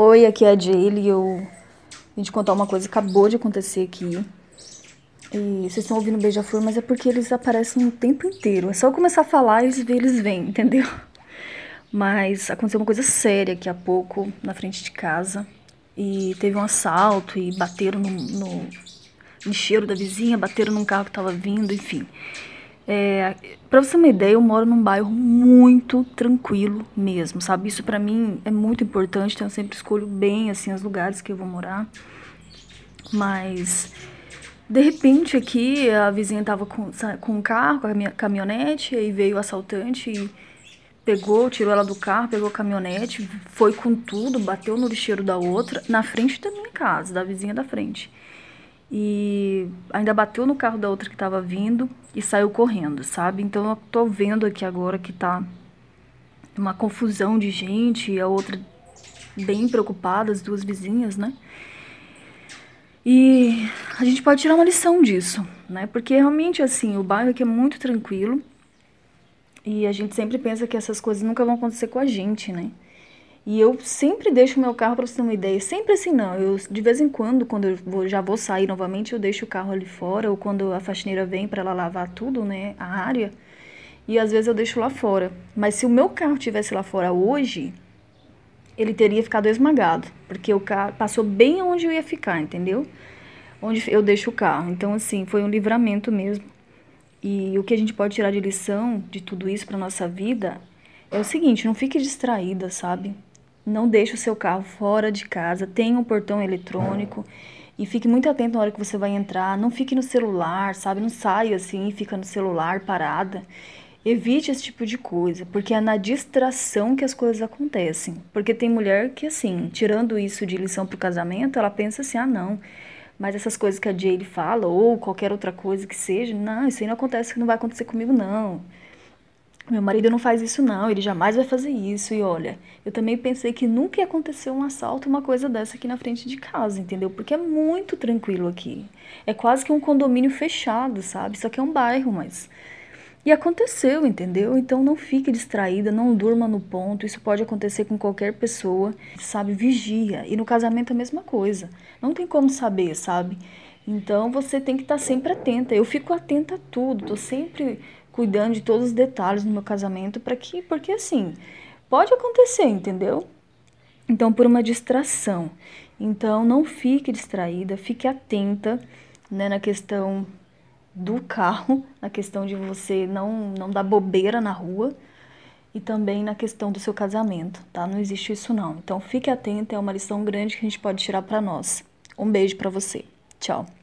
Oi, aqui é a Jaylee. Eu vim te contar uma coisa que acabou de acontecer aqui. E vocês estão ouvindo Beija-Flor, mas é porque eles aparecem o tempo inteiro. É só eu começar a falar e eles vêm, entendeu? Mas aconteceu uma coisa séria aqui há pouco, na frente de casa. E teve um assalto e bateram no, no lixeiro da vizinha, bateram num carro que tava vindo, enfim. É, pra você ter uma ideia, eu moro num bairro muito tranquilo mesmo, sabe? Isso para mim é muito importante, então eu sempre escolho bem, assim, os lugares que eu vou morar. Mas, de repente aqui, a vizinha tava com, com um carro, com a minha caminhonete, aí veio o assaltante e pegou, tirou ela do carro, pegou a caminhonete, foi com tudo, bateu no lixeiro da outra, na frente da minha casa, da vizinha da frente e ainda bateu no carro da outra que estava vindo e saiu correndo, sabe? Então eu tô vendo aqui agora que tá uma confusão de gente e a outra bem preocupada, as duas vizinhas, né? E a gente pode tirar uma lição disso, né? Porque realmente assim, o bairro aqui é muito tranquilo e a gente sempre pensa que essas coisas nunca vão acontecer com a gente, né? E eu sempre deixo meu carro, para você ter uma ideia, sempre assim não. Eu de vez em quando, quando eu vou, já vou sair novamente, eu deixo o carro ali fora, ou quando a faxineira vem para ela lavar tudo, né, a área, e às vezes eu deixo lá fora. Mas se o meu carro tivesse lá fora hoje, ele teria ficado esmagado, porque o carro passou bem onde eu ia ficar, entendeu? Onde eu deixo o carro. Então assim, foi um livramento mesmo. E o que a gente pode tirar de lição de tudo isso para nossa vida é o seguinte, não fique distraída, sabe? Não deixe o seu carro fora de casa, tenha um portão eletrônico e fique muito atento na hora que você vai entrar. Não fique no celular, sabe? Não saia assim e fica no celular parada. Evite esse tipo de coisa, porque é na distração que as coisas acontecem. Porque tem mulher que, assim, tirando isso de lição pro casamento, ela pensa assim: ah, não, mas essas coisas que a Jade fala, ou qualquer outra coisa que seja, não, isso aí não acontece, não vai acontecer comigo, não. Meu marido não faz isso não, ele jamais vai fazer isso. E olha, eu também pensei que nunca ia acontecer um assalto, uma coisa dessa aqui na frente de casa, entendeu? Porque é muito tranquilo aqui. É quase que um condomínio fechado, sabe? Isso aqui é um bairro, mas e aconteceu, entendeu? Então não fique distraída, não durma no ponto. Isso pode acontecer com qualquer pessoa, sabe? Vigia. E no casamento a mesma coisa. Não tem como saber, sabe? Então você tem que estar sempre atenta. Eu fico atenta a tudo, tô sempre cuidando de todos os detalhes no meu casamento para que, porque assim, pode acontecer, entendeu? Então, por uma distração. Então, não fique distraída, fique atenta, né, na questão do carro, na questão de você não não dar bobeira na rua e também na questão do seu casamento, tá? Não existe isso não. Então, fique atenta, é uma lição grande que a gente pode tirar para nós. Um beijo para você. Tchau.